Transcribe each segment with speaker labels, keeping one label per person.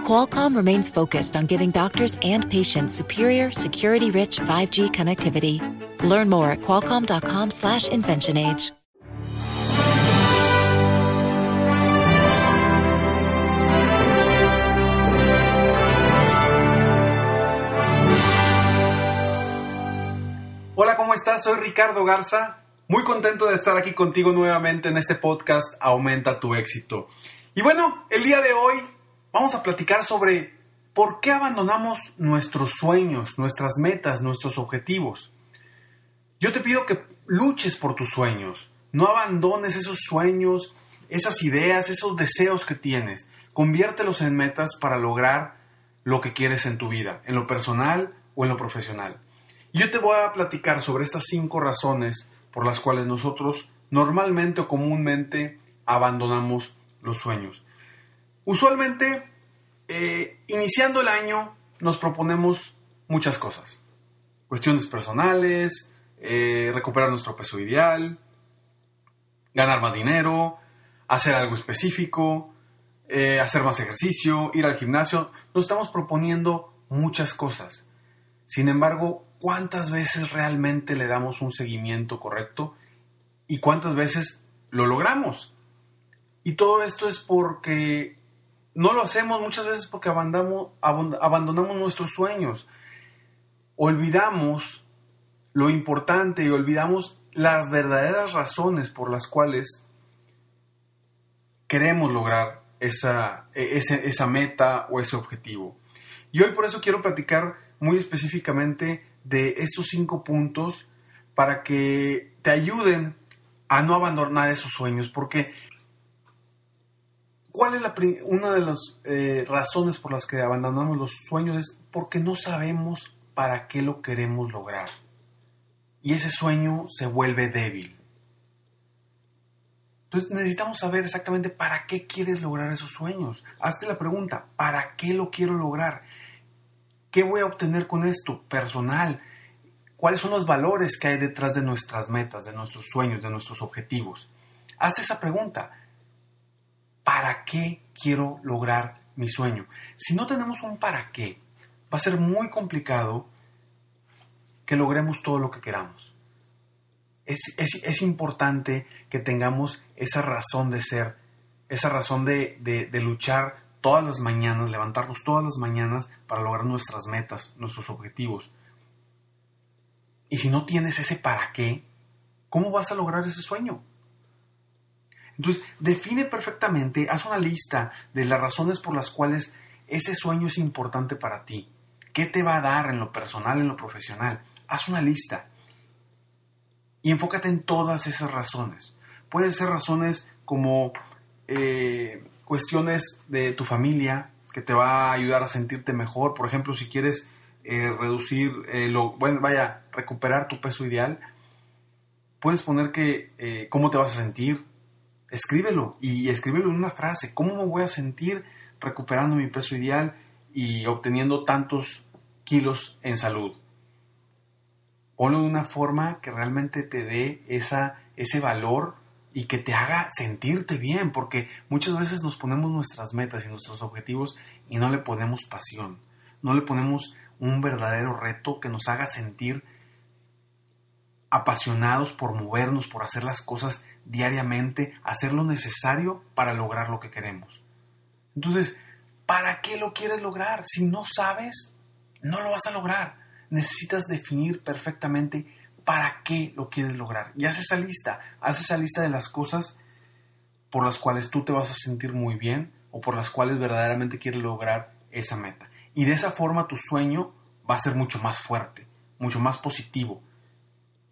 Speaker 1: Qualcomm remains focused on giving doctors and patients superior, security-rich 5G connectivity. Learn more at qualcomm.com/slash inventionage.
Speaker 2: Hola, ¿cómo estás? Soy Ricardo Garza. Muy contento de estar aquí contigo nuevamente en este podcast Aumenta tu éxito. Y bueno, el día de hoy vamos a platicar sobre por qué abandonamos nuestros sueños, nuestras metas, nuestros objetivos. Yo te pido que luches por tus sueños, no abandones esos sueños, esas ideas, esos deseos que tienes. Conviértelos en metas para lograr lo que quieres en tu vida, en lo personal o en lo profesional. Y yo te voy a platicar sobre estas cinco razones por las cuales nosotros normalmente o comúnmente abandonamos los sueños. Usualmente, eh, iniciando el año, nos proponemos muchas cosas. Cuestiones personales, eh, recuperar nuestro peso ideal, ganar más dinero, hacer algo específico, eh, hacer más ejercicio, ir al gimnasio. Nos estamos proponiendo muchas cosas. Sin embargo, ¿cuántas veces realmente le damos un seguimiento correcto? ¿Y cuántas veces lo logramos? Y todo esto es porque no lo hacemos muchas veces porque abandonamos, nuestros sueños. Olvidamos lo importante y olvidamos las verdaderas razones por las cuales queremos lograr esa, e, esa meta o ese objetivo. Y hoy por eso quiero platicar muy específicamente de estos cinco puntos para que te ayuden a no abandonar esos sueños, porque ¿Cuál es una de las eh, razones por las que abandonamos los sueños? Es porque no sabemos para qué lo queremos lograr. Y ese sueño se vuelve débil. Entonces necesitamos saber exactamente para qué quieres lograr esos sueños. Hazte la pregunta, ¿para qué lo quiero lograr? ¿Qué voy a obtener con esto? Personal. ¿Cuáles son los valores que hay detrás de nuestras metas, de nuestros sueños, de nuestros objetivos? Hazte esa pregunta. ¿Para qué quiero lograr mi sueño? Si no tenemos un para qué, va a ser muy complicado que logremos todo lo que queramos. Es, importante que tengamos esa razón de ser, esa razón de, de luchar todas las mañanas, levantarnos todas las mañanas para lograr nuestras metas, nuestros objetivos. Y si no tienes ese para qué, ¿cómo vas a lograr ese sueño? Entonces, define perfectamente, haz una lista de las razones por las cuales ese sueño es importante para ti. ¿Qué te va a dar en lo personal, en lo profesional? Haz una lista y enfócate en todas esas razones. Pueden ser razones como eh, cuestiones de tu familia que te va a ayudar a sentirte mejor. Por ejemplo, si quieres eh, reducir, eh, lo, bueno, vaya, recuperar tu peso ideal, puedes poner que cómo te vas a sentir, escríbelo y escríbelo en una frase. ¿Cómo me voy a sentir recuperando mi peso ideal y obteniendo tantos kilos en salud? Ponlo de una forma que realmente te dé esa, ese valor y que te haga sentirte bien, porque muchas veces nos ponemos nuestras metas y nuestros objetivos y no le ponemos pasión, no le ponemos un verdadero reto que nos haga sentir apasionados por movernos, por hacer las cosas diariamente, hacer lo necesario para lograr lo que queremos. Entonces, ¿para qué lo quieres lograr? Si no sabes, no lo vas a lograr. Necesitas definir perfectamente para qué lo quieres lograr. Y haz esa lista, haz esa lista de las cosas por las cuales tú te vas a sentir muy bien o por las cuales verdaderamente quieres lograr esa meta. Y de esa forma tu sueño va a ser mucho más fuerte, mucho más positivo,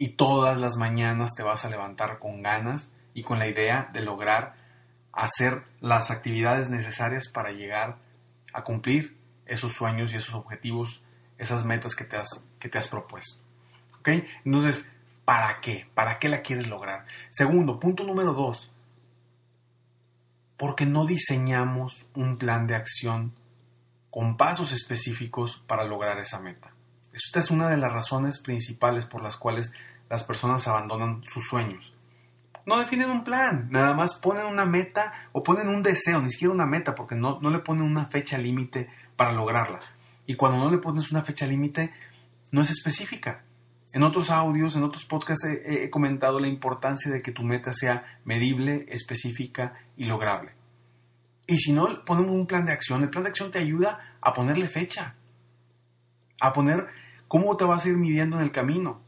Speaker 2: y todas las mañanas te vas a levantar con ganas y con la idea de lograr hacer las actividades necesarias para llegar a cumplir esos sueños y esos objetivos, esas metas que te has, que te has propuesto. ¿Ok? Entonces, ¿para qué? ¿Para qué la quieres lograr? Segundo, punto número dos, porque no diseñamos un plan de acción con pasos específicos para lograr esa meta. Esta es una de las razones principales por las cuales las personas abandonan sus sueños. No definen un plan, nada más ponen una meta o ponen un deseo, ni siquiera una meta, porque no, no le ponen una fecha límite para lograrla. Y cuando no le pones una fecha límite, no es específica. En otros audios, en otros podcasts he, he, comentado la importancia de que tu meta sea medible, específica y lograble. Y si no ponemos un plan de acción, el plan de acción te ayuda a ponerle fecha, a poner cómo te vas a ir midiendo en el camino.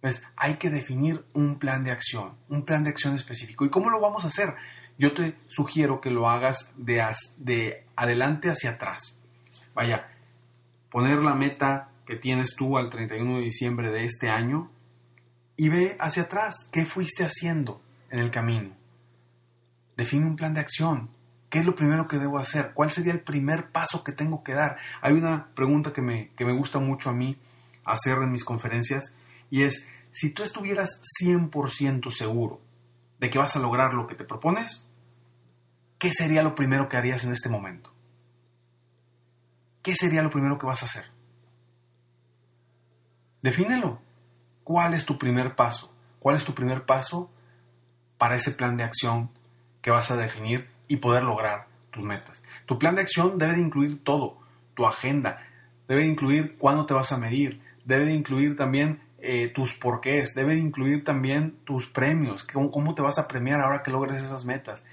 Speaker 2: Pues hay que definir un plan de acción, un plan de acción específico. ¿Y cómo lo vamos a hacer? Yo te sugiero que lo hagas de, de adelante hacia atrás. Vaya, poner la meta que tienes tú al 31 de diciembre de este año y ve hacia atrás. ¿Qué fuiste haciendo en el camino? Define un plan de acción. ¿Qué es lo primero que debo hacer? ¿Cuál sería el primer paso que tengo que dar? Hay una pregunta que me, que me gusta mucho a mí hacer en mis conferencias y es, si tú estuvieras 100% seguro de que vas a lograr lo que te propones, ¿qué sería lo primero que harías en este momento? ¿Qué sería lo primero que vas a hacer? Defínelo. ¿Cuál es tu primer paso? ¿Cuál es tu primer paso para ese plan de acción que vas a definir y poder lograr tus metas? Tu plan de acción debe de incluir todo, tu agenda, debe de incluir cuándo te vas a medir, debe de incluir también eh, tus porqués, debe de incluir también tus premios, cómo, cómo te vas a premiar ahora que logres esas metas,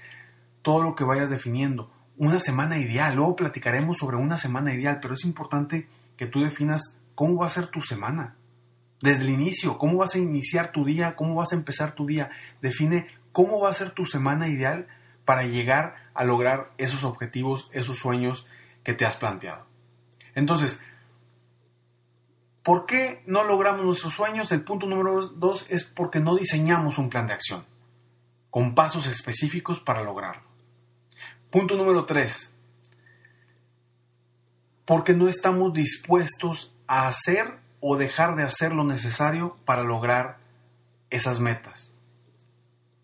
Speaker 2: todo lo que vayas definiendo, una semana ideal, luego platicaremos sobre una semana ideal, pero es importante que tú definas cómo va a ser tu semana. Desde el inicio, cómo vas a iniciar tu día, cómo vas a empezar tu día. Define cómo va a ser tu semana ideal para llegar a lograr esos objetivos, esos sueños que te has planteado. Entonces, ¿por qué no logramos nuestros sueños? El punto número dos es porque no diseñamos un plan de acción con pasos específicos para lograrlo. Punto número tres, porque no estamos dispuestos a hacer o dejar de hacer lo necesario para lograr esas metas.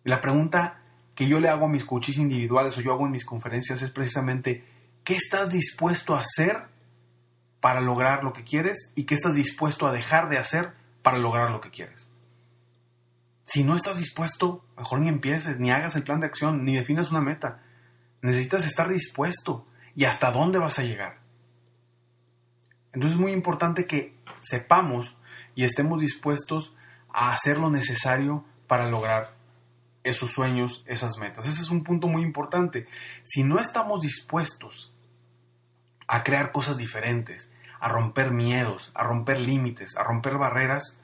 Speaker 2: La pregunta que yo le hago a mis coaches individuales o yo hago en mis conferencias es precisamente, ¿qué estás dispuesto a hacer para lograr lo que quieres y qué estás dispuesto a dejar de hacer para lograr lo que quieres? Si no estás dispuesto, mejor ni empieces, ni hagas el plan de acción, ni definas una meta. Necesitas estar dispuesto y hasta dónde vas a llegar. Entonces es muy importante que sepamos y estemos dispuestos a hacer lo necesario para lograr esos sueños, esas metas. Ese es un punto muy importante. Si no estamos dispuestos a crear cosas diferentes, a romper miedos, a romper límites, a romper barreras,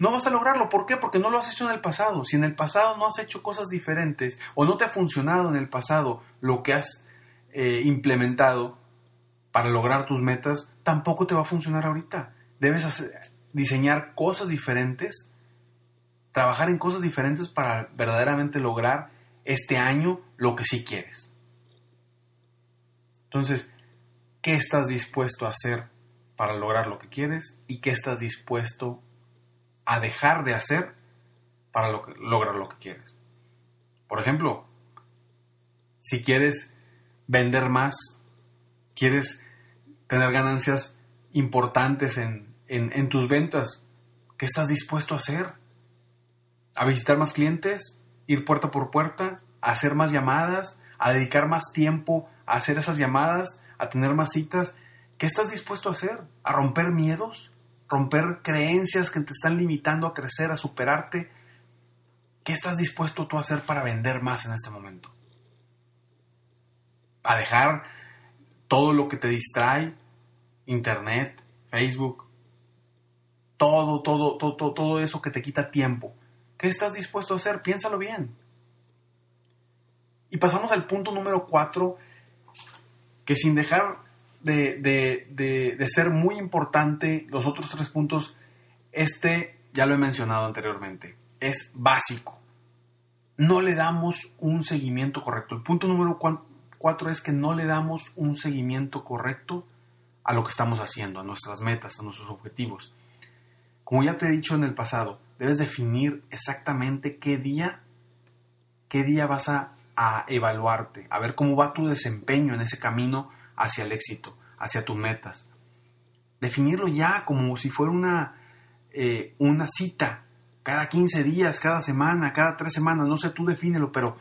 Speaker 2: no vas a lograrlo. ¿Por qué? Porque no lo has hecho en el pasado. Si en el pasado no has hecho cosas diferentes o no te ha funcionado en el pasado lo que has eh, implementado, para lograr tus metas, tampoco te va a funcionar ahorita. Debes diseñar cosas diferentes, trabajar en cosas diferentes para verdaderamente lograr este año lo que sí quieres. Entonces, ¿qué estás dispuesto a hacer para lograr lo que quieres y qué estás dispuesto a dejar de hacer para lograr lo que quieres? Por ejemplo, si quieres vender más, quieres tener ganancias importantes en, en, tus ventas. ¿Qué estás dispuesto a hacer? ¿A visitar más clientes? ¿Ir puerta por puerta? ¿A hacer más llamadas? ¿A dedicar más tiempo a hacer esas llamadas? ¿A tener más citas? ¿Qué estás dispuesto a hacer? ¿A romper miedos? ¿Romper creencias que te están limitando a crecer, a superarte? ¿Qué estás dispuesto tú a hacer para vender más en este momento? ¿A dejar todo lo que te distrae, internet, Facebook, todo, todo, todo, todo eso que te quita tiempo. ¿Qué estás dispuesto a hacer? Piénsalo bien. Y pasamos al punto número cuatro, que sin dejar de, de, de, ser muy importante los otros tres puntos, este ya lo he mencionado anteriormente, es básico. No le damos un seguimiento correcto. El punto número cuatro es que no le damos un seguimiento correcto a lo que estamos haciendo, a nuestras metas, a nuestros objetivos. Como ya te he dicho en el pasado, debes definir exactamente qué día, qué día vas a, a evaluarte, a ver cómo va tu desempeño en ese camino hacia el éxito, hacia tus metas. Definirlo ya como si fuera una, eh, una cita, cada 15 días, cada semana, cada tres semanas, no sé, tú defínelo, pero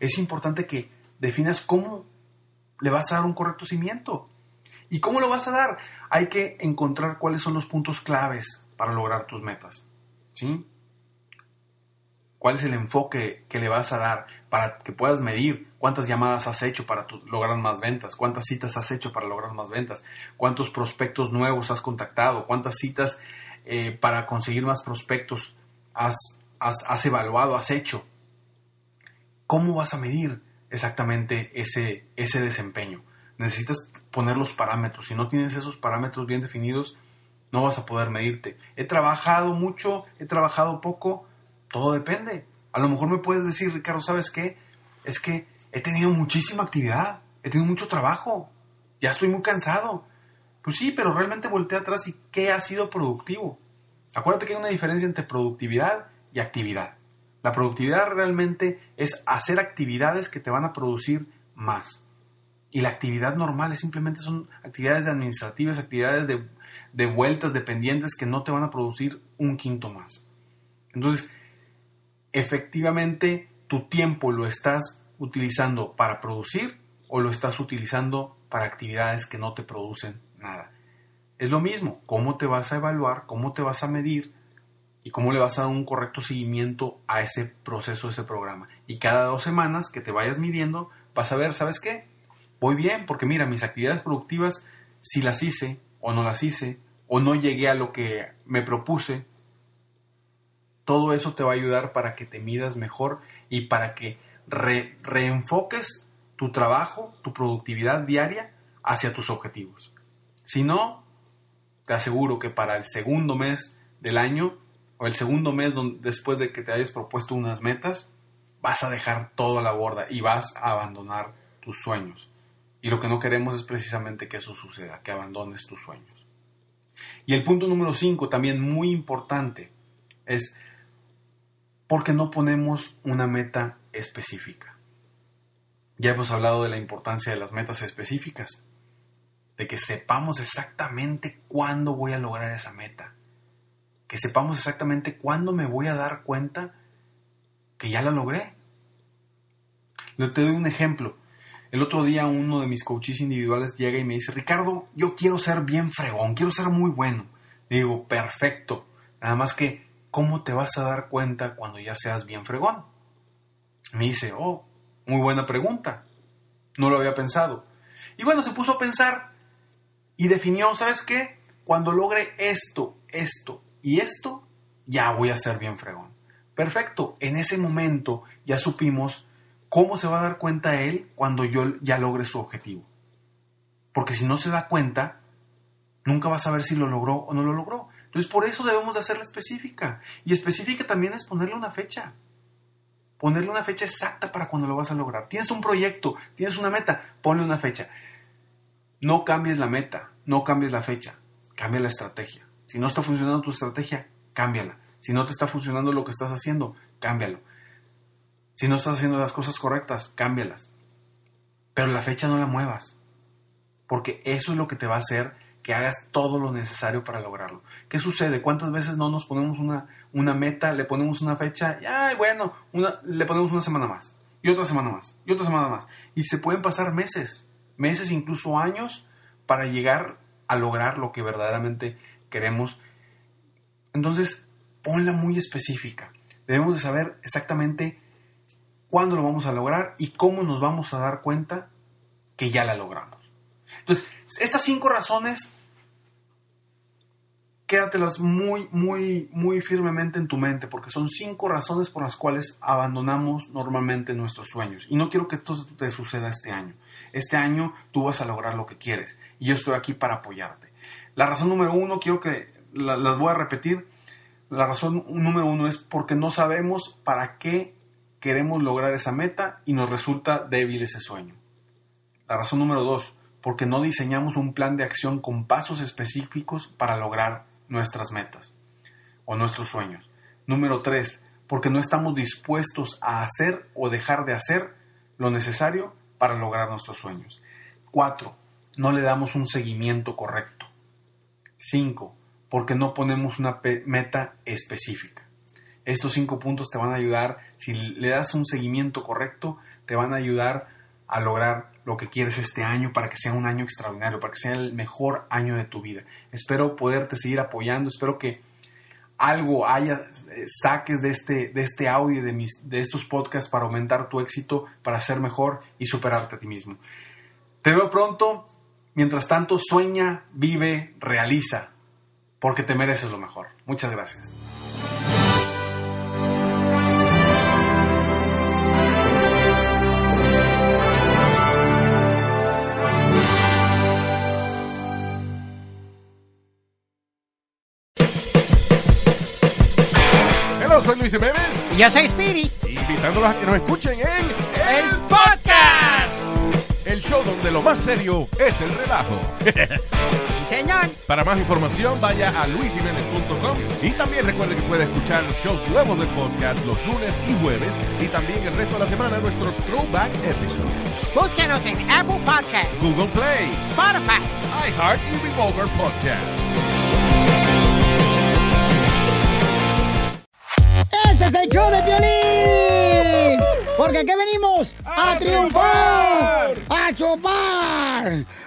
Speaker 2: es importante que definas cómo le vas a dar un correcto cimiento. ¿Y cómo lo vas a dar? Hay que encontrar cuáles son los puntos claves para lograr tus metas. ¿Sí? ¿Cuál es el enfoque que le vas a dar para que puedas medir cuántas llamadas has hecho para lograr más ventas? ¿Cuántas citas has hecho para lograr más ventas? ¿Cuántos prospectos nuevos has contactado? ¿Cuántas citas eh, para conseguir más prospectos has, has evaluado, has hecho? ¿Cómo vas a medir exactamente ese, ese desempeño? Necesitas poner los parámetros. Si no tienes esos parámetros bien definidos, no vas a poder medirte. He trabajado mucho, he trabajado poco, todo depende. A lo mejor me puedes decir, Ricardo, ¿sabes qué? Es que he tenido muchísima actividad, he tenido mucho trabajo, ya estoy muy cansado. Pues sí, pero realmente volteé atrás y ¿qué ha sido productivo? Acuérdate que hay una diferencia entre productividad y actividad. La productividad realmente es hacer actividades que te van a producir más. Y la actividad normal es simplemente son actividades administrativas, actividades de de vueltas dependientes que no te van a producir un quinto más. Entonces, efectivamente, tu tiempo lo estás utilizando para producir o lo estás utilizando para actividades que no te producen nada. Es lo mismo, cómo te vas a evaluar, cómo te vas a medir y cómo le vas a dar un correcto seguimiento a ese proceso, a ese programa. Y cada dos semanas que te vayas midiendo, vas a ver, ¿sabes qué? Voy bien, porque mira, mis actividades productivas, si las hice, o no las hice, o no llegué a lo que me propuse, todo eso te va a ayudar para que te midas mejor y para que reenfoques tu trabajo, tu productividad diaria hacia tus objetivos. Si no, te aseguro que para el segundo mes del año o el segundo mes después de que te hayas propuesto unas metas, vas a dejar todo a la borda y vas a abandonar tus sueños. Y lo que no queremos es precisamente que eso suceda, que abandones tus sueños. Y el punto número 5, también muy importante, es porque no ponemos una meta específica. Ya hemos hablado de la importancia de las metas específicas, de que sepamos exactamente cuándo voy a lograr esa meta, que sepamos exactamente cuándo me voy a dar cuenta que ya la logré. Le te doy un ejemplo. El otro día uno de mis coaches individuales llega y me dice, Ricardo, yo quiero ser bien fregón, quiero ser muy bueno. Le digo, perfecto. Nada más que, ¿cómo te vas a dar cuenta cuando ya seas bien fregón? Me dice, oh, muy buena pregunta. No lo había pensado. Y bueno, se puso a pensar y definió, ¿sabes qué? Cuando logre esto, esto y esto, ya voy a ser bien fregón. Perfecto, en ese momento ya supimos ¿cómo se va a dar cuenta él cuando yo ya logre su objetivo? Porque si no se da cuenta, nunca va a saber si lo logró o no lo logró. Entonces por eso debemos de hacerla específica. Y específica también es ponerle una fecha. Ponerle una fecha exacta para cuando lo vas a lograr. Tienes un proyecto, tienes una meta, ponle una fecha. No cambies la meta, no cambies la fecha, cambia la estrategia. Si no está funcionando tu estrategia, cámbiala. Si no te está funcionando lo que estás haciendo, cámbialo. Si no estás haciendo las cosas correctas, cámbialas. Pero la fecha no la muevas. Porque eso es lo que te va a hacer que hagas todo lo necesario para lograrlo. ¿Qué sucede? ¿Cuántas veces no nos ponemos una, una meta, le ponemos una fecha y, ay, bueno, una, le ponemos una semana más, y otra semana más, y otra semana más? Y se pueden pasar meses, meses, incluso años, para llegar a lograr lo que verdaderamente queremos. Entonces, ponla muy específica. Debemos de saber exactamente cuándo lo vamos a lograr y cómo nos vamos a dar cuenta que ya la logramos. Entonces, estas cinco razones, quédatelas muy, muy, muy firmemente en tu mente, porque son cinco razones por las cuales abandonamos normalmente nuestros sueños. Y no quiero que esto te suceda este año. Este año tú vas a lograr lo que quieres y yo estoy aquí para apoyarte. La razón número uno, quiero que las voy a repetir. La razón número uno es porque no sabemos para qué queremos lograr esa meta y nos resulta débil ese sueño. La razón número dos, porque no diseñamos un plan de acción con pasos específicos para lograr nuestras metas. o nuestros sueños. Número tres, porque no estamos dispuestos a hacer o dejar de hacer lo necesario para lograr nuestros sueños. Cuatro, no le damos un seguimiento correcto. Cinco, porque no ponemos una meta específica. Estos cinco puntos te van a ayudar, si le das un seguimiento correcto, te van a ayudar a lograr lo que quieres este año para que sea un año extraordinario, para que sea el mejor año de tu vida. Espero poderte seguir apoyando, espero que algo haya, eh, saques de este, de este audio, de, mis, de estos podcasts para aumentar tu éxito, para ser mejor y superarte a ti mismo. Te veo pronto. Mientras tanto, sueña, vive, realiza, porque te mereces lo mejor. Muchas gracias.
Speaker 3: Luis Jiménez.
Speaker 4: Y yo soy Spirit.
Speaker 3: Invitándolos a que nos escuchen en
Speaker 4: El Podcast.
Speaker 3: El show donde lo más serio es el relajo.
Speaker 4: Sí, señor.
Speaker 3: Para más información, vaya a luisiménez.com y también recuerde que puede escuchar shows nuevos del podcast los lunes y jueves y también el resto de la semana nuestros throwback episodes.
Speaker 4: Búsquenos en Apple Podcasts,
Speaker 3: Google Play,
Speaker 4: Spotify,
Speaker 3: iHeart y Revolver Podcast.
Speaker 4: Es el show de violín. Porque aquí venimos a, triunfar, a chupar.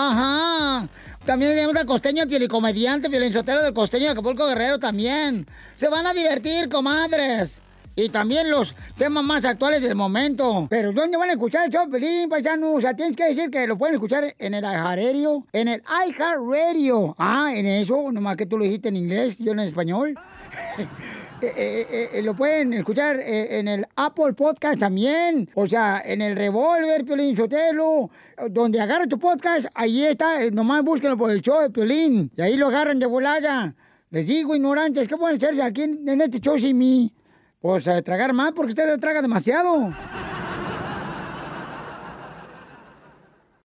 Speaker 4: Ajá. También tenemos al costeño comediante, violinsotero del costeño de Acapulco Guerrero también. Se van a divertir, comadres. Y también los temas más actuales del momento. Pero ¿dónde van a escuchar el show, Pelín, paisano? O sea, tienes que decir que lo pueden escuchar en el iHeartRadio. En el iHeartRadio. Ah, en eso, nomás que tú lo dijiste en inglés, yo en español. Eh, eh, eh, lo pueden escuchar en el Apple Podcast también. O sea, en el Revolver, Piolín Sotelo. Donde agarra tu podcast, ahí está. Nomás búsquenlo por el show de Piolín. Y ahí lo agarran de volada. Les digo, ignorantes, ¿qué pueden hacerse aquí en, en este show sin mí? Pues tragar más porque ustedes tragan demasiado.